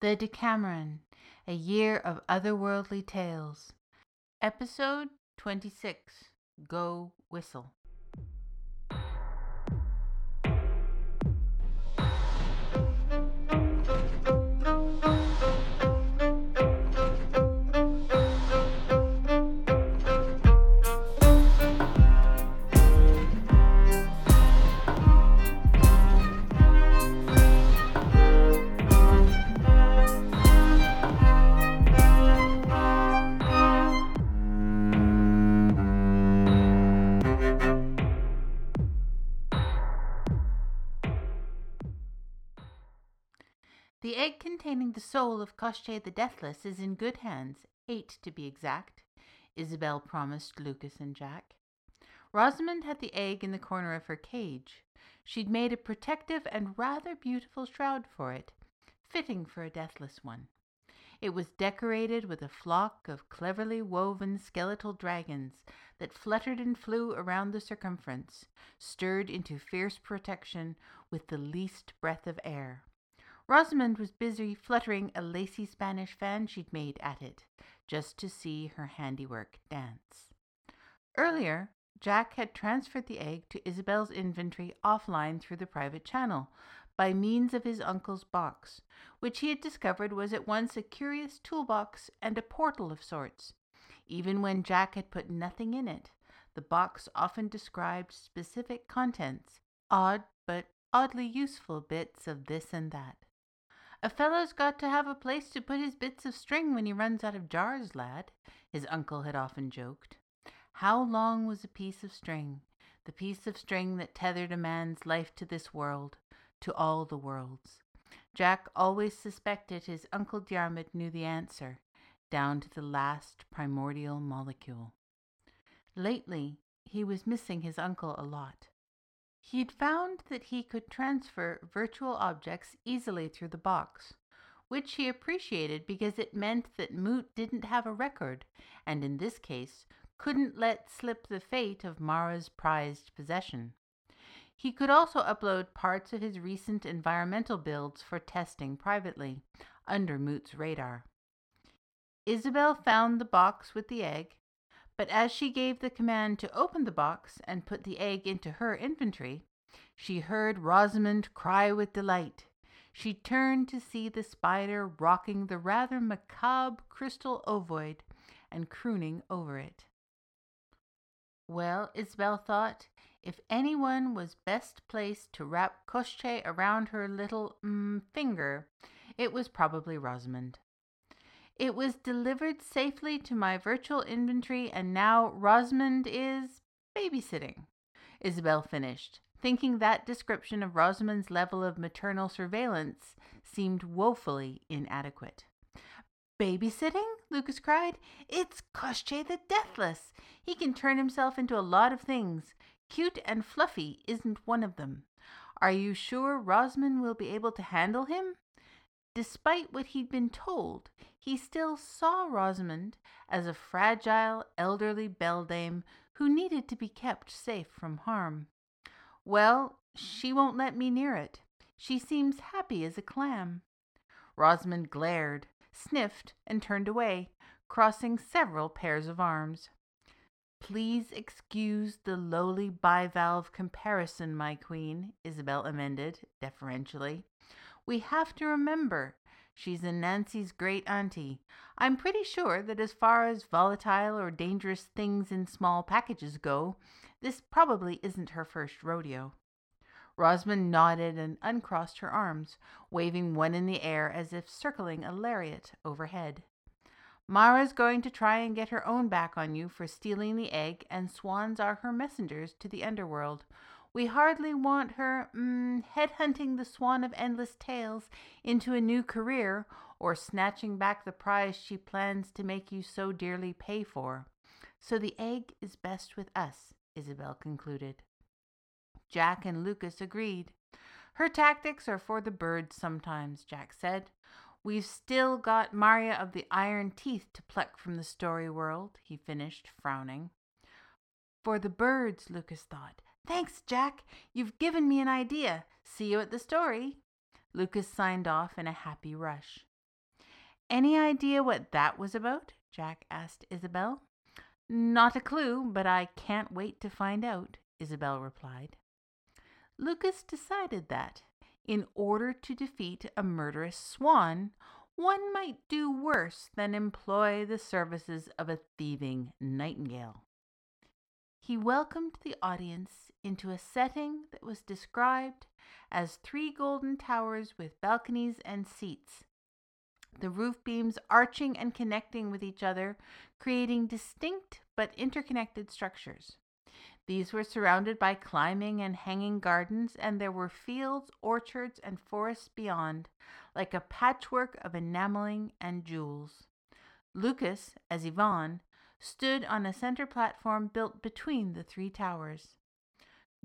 The Deckameron, A Year of Otherworldly Tales. Episode 26 Go Whistle. Containing the soul of Koshchei the Deathless is in good hands, eight to be exact, Isabel promised Lucas and Jack. Rosamond had the egg in the corner of her cage. She'd made a protective and rather beautiful shroud for it, fitting for a deathless one. It was decorated with a flock of cleverly woven skeletal dragons that fluttered and flew around the circumference, stirred into fierce protection with the least breath of air. Rosamond was busy fluttering a lacy Spanish fan she'd made at it, just to see her handiwork dance. Earlier, Jack had transferred the egg to Isabel's inventory offline through the private channel by means of his uncle's box, which he had discovered was at once a curious toolbox and a portal of sorts. Even when Jack had put nothing in it, the box often described specific contents, odd but oddly useful bits of this and that. A fellow's got to have a place to put his bits of string when he runs out of jars, lad, his uncle had often joked. How long was a piece of string, the piece of string that tethered a man's life to this world, to all the worlds? Jack always suspected his Uncle Diarmid knew the answer, down to the last primordial molecule. Lately, he was missing his uncle a lot. He'd found that he could transfer virtual objects easily through the box, which he appreciated because it meant that Moot didn't have a record, and in this case couldn't let slip the fate of Mara's prized possession. He could also upload parts of his recent environmental builds for testing privately, under Moot's radar. Isabel found the box with the egg but as she gave the command to open the box and put the egg into her inventory, she heard Rosamond cry with delight. She turned to see the spider rocking the rather macabre crystal ovoid and crooning over it. Well, Isabel thought, if anyone was best placed to wrap Koshchei around her little mm, finger, it was probably Rosamond. It was delivered safely to my virtual inventory, and now Rosamond is babysitting. Isabel finished, thinking that description of Rosamond's level of maternal surveillance seemed woefully inadequate. Babysitting? Lucas cried. It's Koshchei the Deathless. He can turn himself into a lot of things. Cute and fluffy isn't one of them. Are you sure Rosamond will be able to handle him? Despite what he'd been told, he still saw Rosamond as a fragile, elderly beldame who needed to be kept safe from harm. Well, she won't let me near it. She seems happy as a clam. Rosamond glared, sniffed, and turned away, crossing several pairs of arms. Please excuse the lowly bivalve comparison, my queen, Isabel amended deferentially. We have to remember she's Anansi's great auntie. I'm pretty sure that as far as volatile or dangerous things in small packages go, this probably isn't her first rodeo. Rosamond nodded and uncrossed her arms, waving one in the air as if circling a lariat overhead. Mara's going to try and get her own back on you for stealing the egg, and swans are her messengers to the underworld, we hardly want her mm, headhunting the swan of endless tales into a new career or snatching back the prize she plans to make you so dearly pay for. So the egg is best with us, Isabel concluded. Jack and Lucas agreed. Her tactics are for the birds sometimes, Jack said. We've still got Maria of the Iron Teeth to pluck from the story world, he finished, frowning. For the birds, Lucas thought. Thanks, Jack. You've given me an idea. See you at the story. Lucas signed off in a happy rush. Any idea what that was about? Jack asked Isabel. Not a clue, but I can't wait to find out, Isabel replied. Lucas decided that, in order to defeat a murderous swan, one might do worse than employ the services of a thieving nightingale. He welcomed the audience into a setting that was described as three golden towers with balconies and seats, the roof beams arching and connecting with each other, creating distinct but interconnected structures. These were surrounded by climbing and hanging gardens, and there were fields, orchards, and forests beyond, like a patchwork of enameling and jewels. Lucas, as Ivan, stood on a center platform built between the three towers.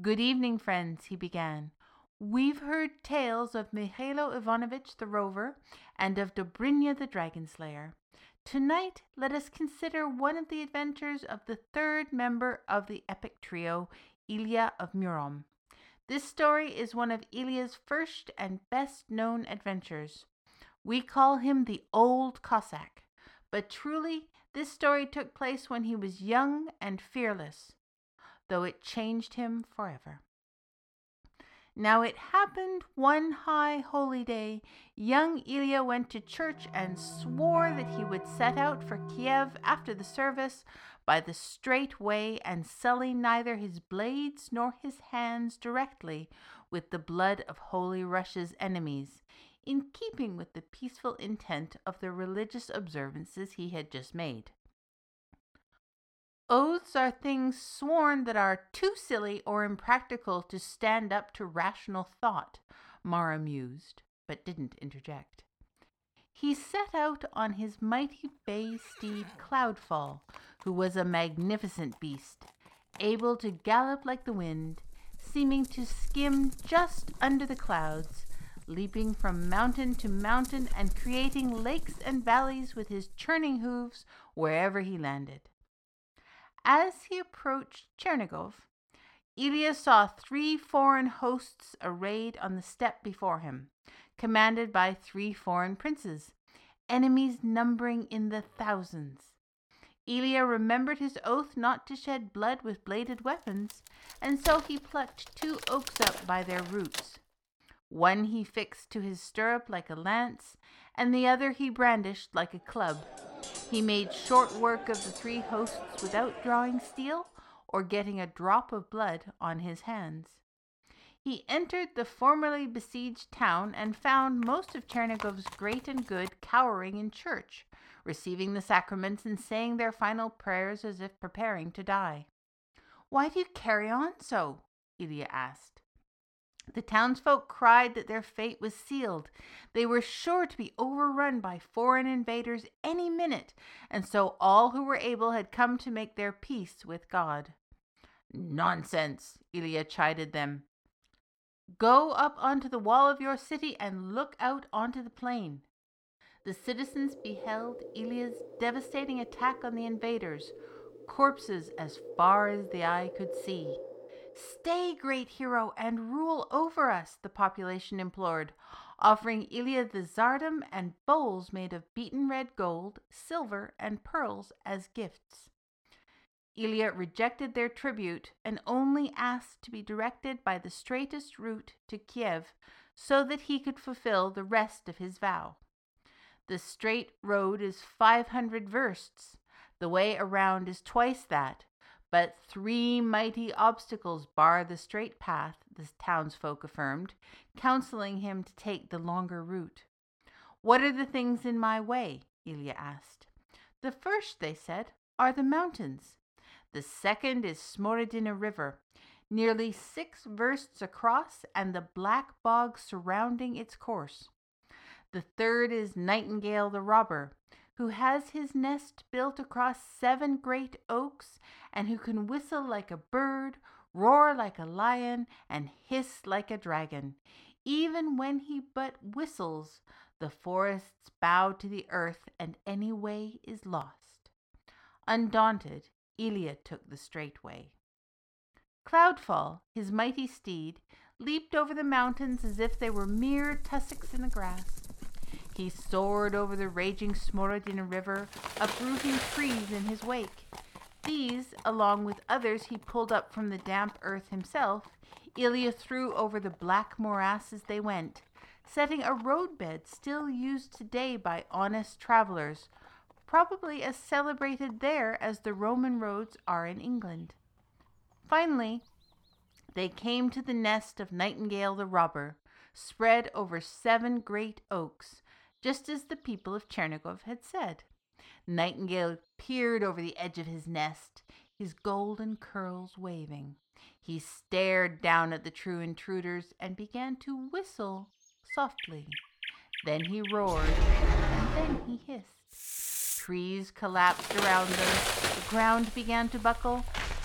Good evening, friends, he began. We've heard tales of Mihailo Ivanovitch the Rover and of Dobrynya the Dragon Slayer. Tonight, let us consider one of the adventures of the third member of the epic trio, Ilya of Murom. This story is one of Ilya's first and best known adventures. We call him the Old Cossack, but truly, this story took place when he was young and fearless, though it changed him forever. Now it happened one high holy day, young Ilya went to church and swore that he would set out for Kiev after the service by the straight way and sully neither his blades nor his hands directly with the blood of Holy Russia's enemies, in keeping with the peaceful intent of the religious observances he had just made. Oaths are things sworn that are too silly or impractical to stand up to rational thought, Mara mused, but didn't interject. He set out on his mighty bay steed Cloudfall, who was a magnificent beast, able to gallop like the wind, seeming to skim just under the clouds, leaping from mountain to mountain and creating lakes and valleys with his churning hoofs wherever he landed. As he approached Chernigov, Ilya saw three foreign hosts arrayed on the steppe before him, commanded by three foreign princes, enemies numbering in the thousands. Ilya remembered his oath not to shed blood with bladed weapons, and so he plucked two oaks up by their roots. One he fixed to his stirrup like a lance, and the other he brandished like a club. He made short work of the three hosts without drawing steel or getting a drop of blood on his hands. He entered the formerly besieged town and found most of Chernigov's great and good cowering in church, receiving the sacraments and saying their final prayers as if preparing to die. Why do you carry on so? Ilya asked. The townsfolk cried that their fate was sealed. They were sure to be overrun by foreign invaders any minute, and so all who were able had come to make their peace with God. Nonsense, Ilya chided them. Go up onto the wall of your city and look out onto the plain. The citizens beheld Ilya's devastating attack on the invaders, corpses as far as the eye could see. Stay, great hero, and rule over us, the population implored, offering Ilya the tsardom and bowls made of beaten red gold, silver, and pearls as gifts. Ilya rejected their tribute and only asked to be directed by the straightest route to Kiev so that he could fulfill the rest of his vow. The straight road is 500 versts. The way around is twice that, but three mighty obstacles bar the straight path, the townsfolk affirmed, counseling him to take the longer route. What are the things in my way? Ilya asked. The first, they said, are the mountains. The second is Smorodina River, nearly six versts across, and the black bog surrounding its course. The third is Nightingale the Robber, who has his nest built across seven great oaks, and who can whistle like a bird, roar like a lion, and hiss like a dragon. Even when he but whistles, the forests bow to the earth, and any way is lost. Undaunted, Ilya took the straight way. Cloudfall, his mighty steed, leaped over the mountains as if they were mere tussocks in the grass. He soared over the raging Smorodin River, uprooting trees in his wake. These, along with others he pulled up from the damp earth himself, Ilya threw over the black morass as they went, setting a roadbed still used today by honest travelers, probably as celebrated there as the Roman roads are in England. Finally, they came to the nest of Nightingale the robber, spread over seven great oaks, just as the people of Chernigov had said. Nightingale peered over the edge of his nest, his golden curls waving. He stared down at the true intruders and began to whistle softly. Then he roared, and then he hissed. Trees collapsed around them, the ground began to buckle,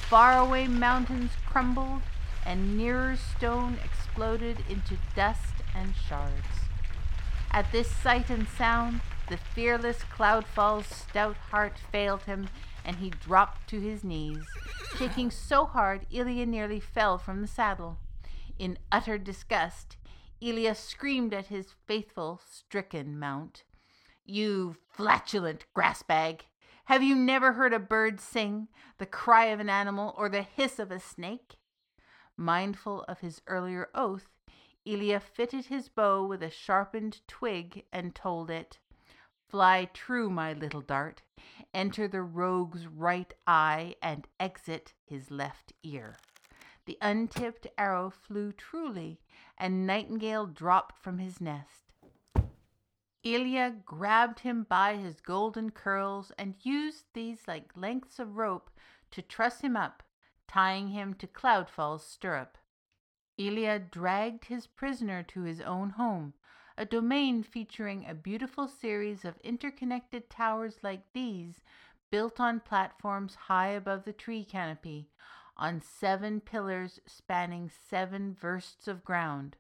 faraway mountains crumbled, and nearer stone exploded into dust and shards. At this sight and sound, the fearless Cloudfall's stout heart failed him, and he dropped to his knees, shaking so hard Ilya nearly fell from the saddle. In utter disgust, Ilya screamed at his faithful, stricken mount. You flatulent grass bag! Have you never heard a bird sing, the cry of an animal, or the hiss of a snake? Mindful of his earlier oath, Ilya fitted his bow with a sharpened twig and told it, Fly true, my little dart, enter the rogue's right eye and exit his left ear. The untipped arrow flew truly, and Nightingale dropped from his nest. Ilya grabbed him by his golden curls and used these like lengths of rope to truss him up, tying him to Cloudfall's stirrup. Ilya dragged his prisoner to his own home, a domain featuring a beautiful series of interconnected towers like these, built on platforms high above the tree canopy, on seven pillars spanning seven versts of ground,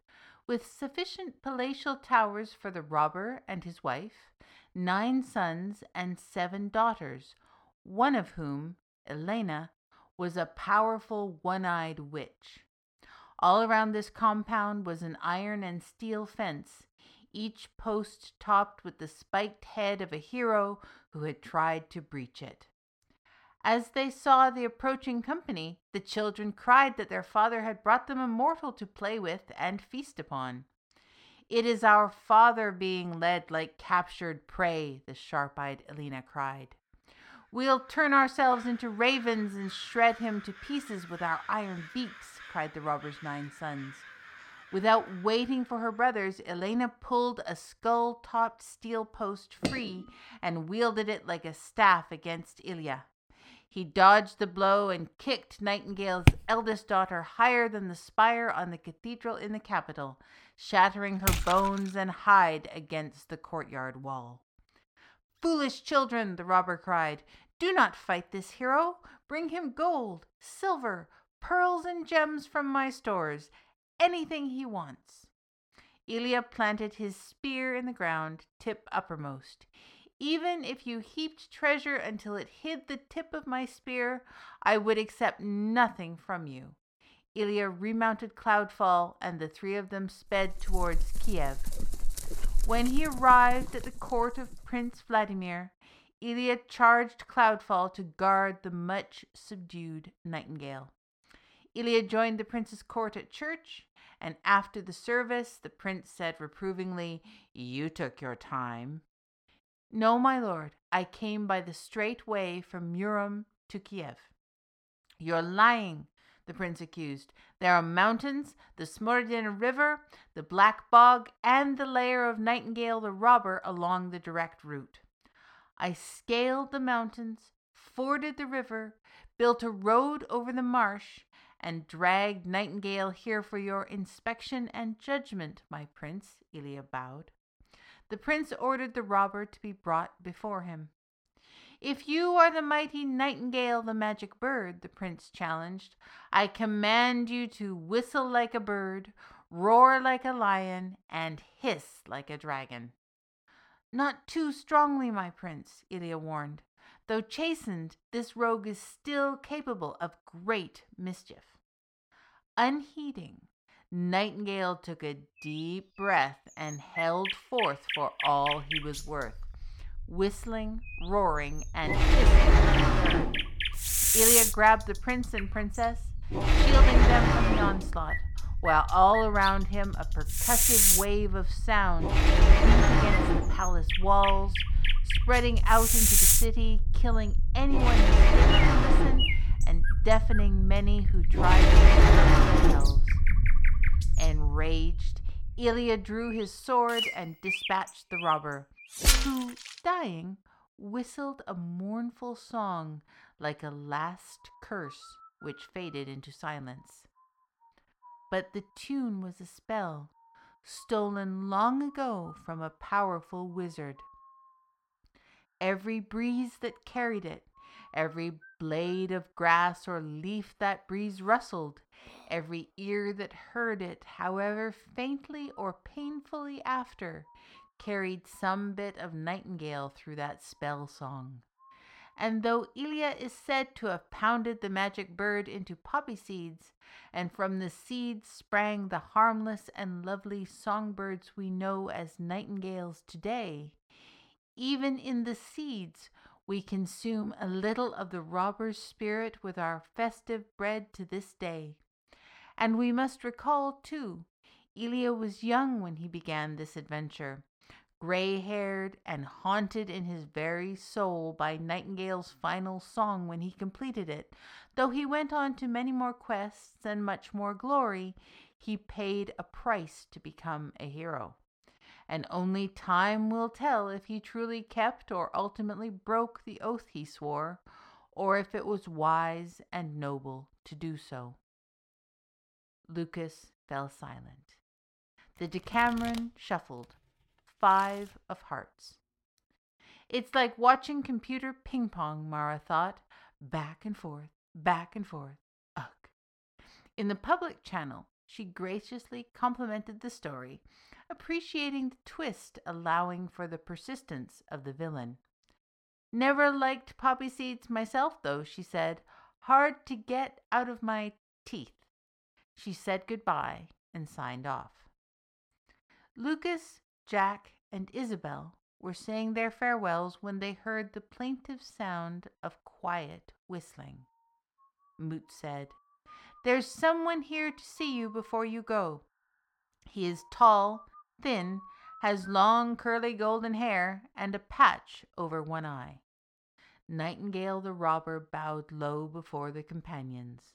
with sufficient palatial towers for the robber and his wife, nine sons and seven daughters, one of whom, Elena, was a powerful one eyed witch. All around this compound was an iron and steel fence, each post topped with the spiked head of a hero who had tried to breach it. As they saw the approaching company, the children cried that their father had brought them a mortal to play with and feast upon. It is our father being led like captured prey, the sharp eyed Elena cried. We'll turn ourselves into ravens and shred him to pieces with our iron beaks, cried the robber's nine sons. Without waiting for her brothers, Elena pulled a skull topped steel post free and wielded it like a staff against Ilya. He dodged the blow and kicked Nightingale's eldest daughter higher than the spire on the cathedral in the capital, shattering her bones and hide against the courtyard wall. Foolish children, the robber cried, do not fight this hero. Bring him gold, silver, pearls, and gems from my stores, anything he wants. Ilya planted his spear in the ground, tip uppermost. Even if you heaped treasure until it hid the tip of my spear, I would accept nothing from you. Ilya remounted Cloudfall, and the three of them sped towards Kiev. When he arrived at the court of Prince Vladimir, Ilya charged Cloudfall to guard the much subdued Nightingale. Ilya joined the prince's court at church, and after the service, the prince said reprovingly, You took your time. No, my lord, I came by the straight way from Murom to Kiev. You're lying, the prince accused. There are mountains, the Smorodin River, the Black Bog, and the lair of Nightingale the robber along the direct route. I scaled the mountains, forded the river, built a road over the marsh, and dragged Nightingale here for your inspection and judgment, my prince, Ilya bowed. The prince ordered the robber to be brought before him. If you are the mighty Nightingale, the magic bird, the prince challenged, I command you to whistle like a bird, roar like a lion, and hiss like a dragon. Not too strongly, my prince, Ilya warned. Though chastened, this rogue is still capable of great mischief. Unheeding, Nightingale took a deep breath and held forth for all he was worth, whistling, roaring, and hissing. Ilya grabbed the prince and princess, shielding them from the onslaught, while all around him a percussive wave of sound beat against the palace walls, spreading out into the city, killing anyone who to listen, and deafening many who tried to themselves. Enraged, Ilya drew his sword and dispatched the robber, who, dying, whistled a mournful song like a last curse which faded into silence. But the tune was a spell stolen long ago from a powerful wizard. Every breeze that carried it, every blade of grass or leaf that breeze rustled, every ear that heard it, however faintly or painfully after, carried some bit of nightingale through that spell song. And though Ilya is said to have pounded the magic bird into poppy seeds, and from the seeds sprang the harmless and lovely songbirds we know as nightingales today, even in the seeds we consume a little of the robber's spirit with our festive bread to this day. And we must recall, too, Ilya was young when he began this adventure, gray haired and haunted in his very soul by Nightingale's final song when he completed it. Though he went on to many more quests and much more glory, he paid a price to become a hero. And only time will tell if he truly kept or ultimately broke the oath he swore, or if it was wise and noble to do so. Lucas fell silent. The Deckameron shuffled five of hearts. It's like watching computer ping pong, Mara thought. Back and forth, back and forth. Ugh. In the public channel, she graciously complimented the story, appreciating the twist allowing for the persistence of the villain. Never liked poppy seeds myself, though, she said. Hard to get out of my teeth. She said goodbye and signed off. Lucas Jack, and Isabel were saying their farewells when they heard the plaintive sound of quiet whistling. Moot said, There's someone here to see you before you go. He is tall, thin, has long curly golden hair, and a patch over one eye. Nightingale the robber bowed low before the companions.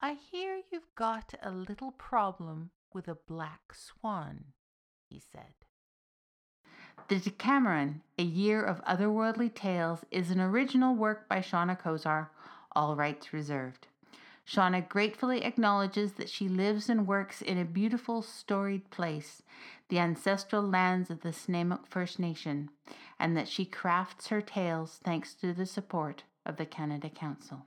I hear you've got a little problem with a black swan, he said. The Deckameron, A Year of Otherworldly Tales, is an original work by Seana Kozar, all rights reserved. Shauna gratefully acknowledges that she lives and works in a beautiful, storied place, the ancestral lands of the Snuneymuxw First Nation, and that she crafts her tales thanks to the support of the Canada Council.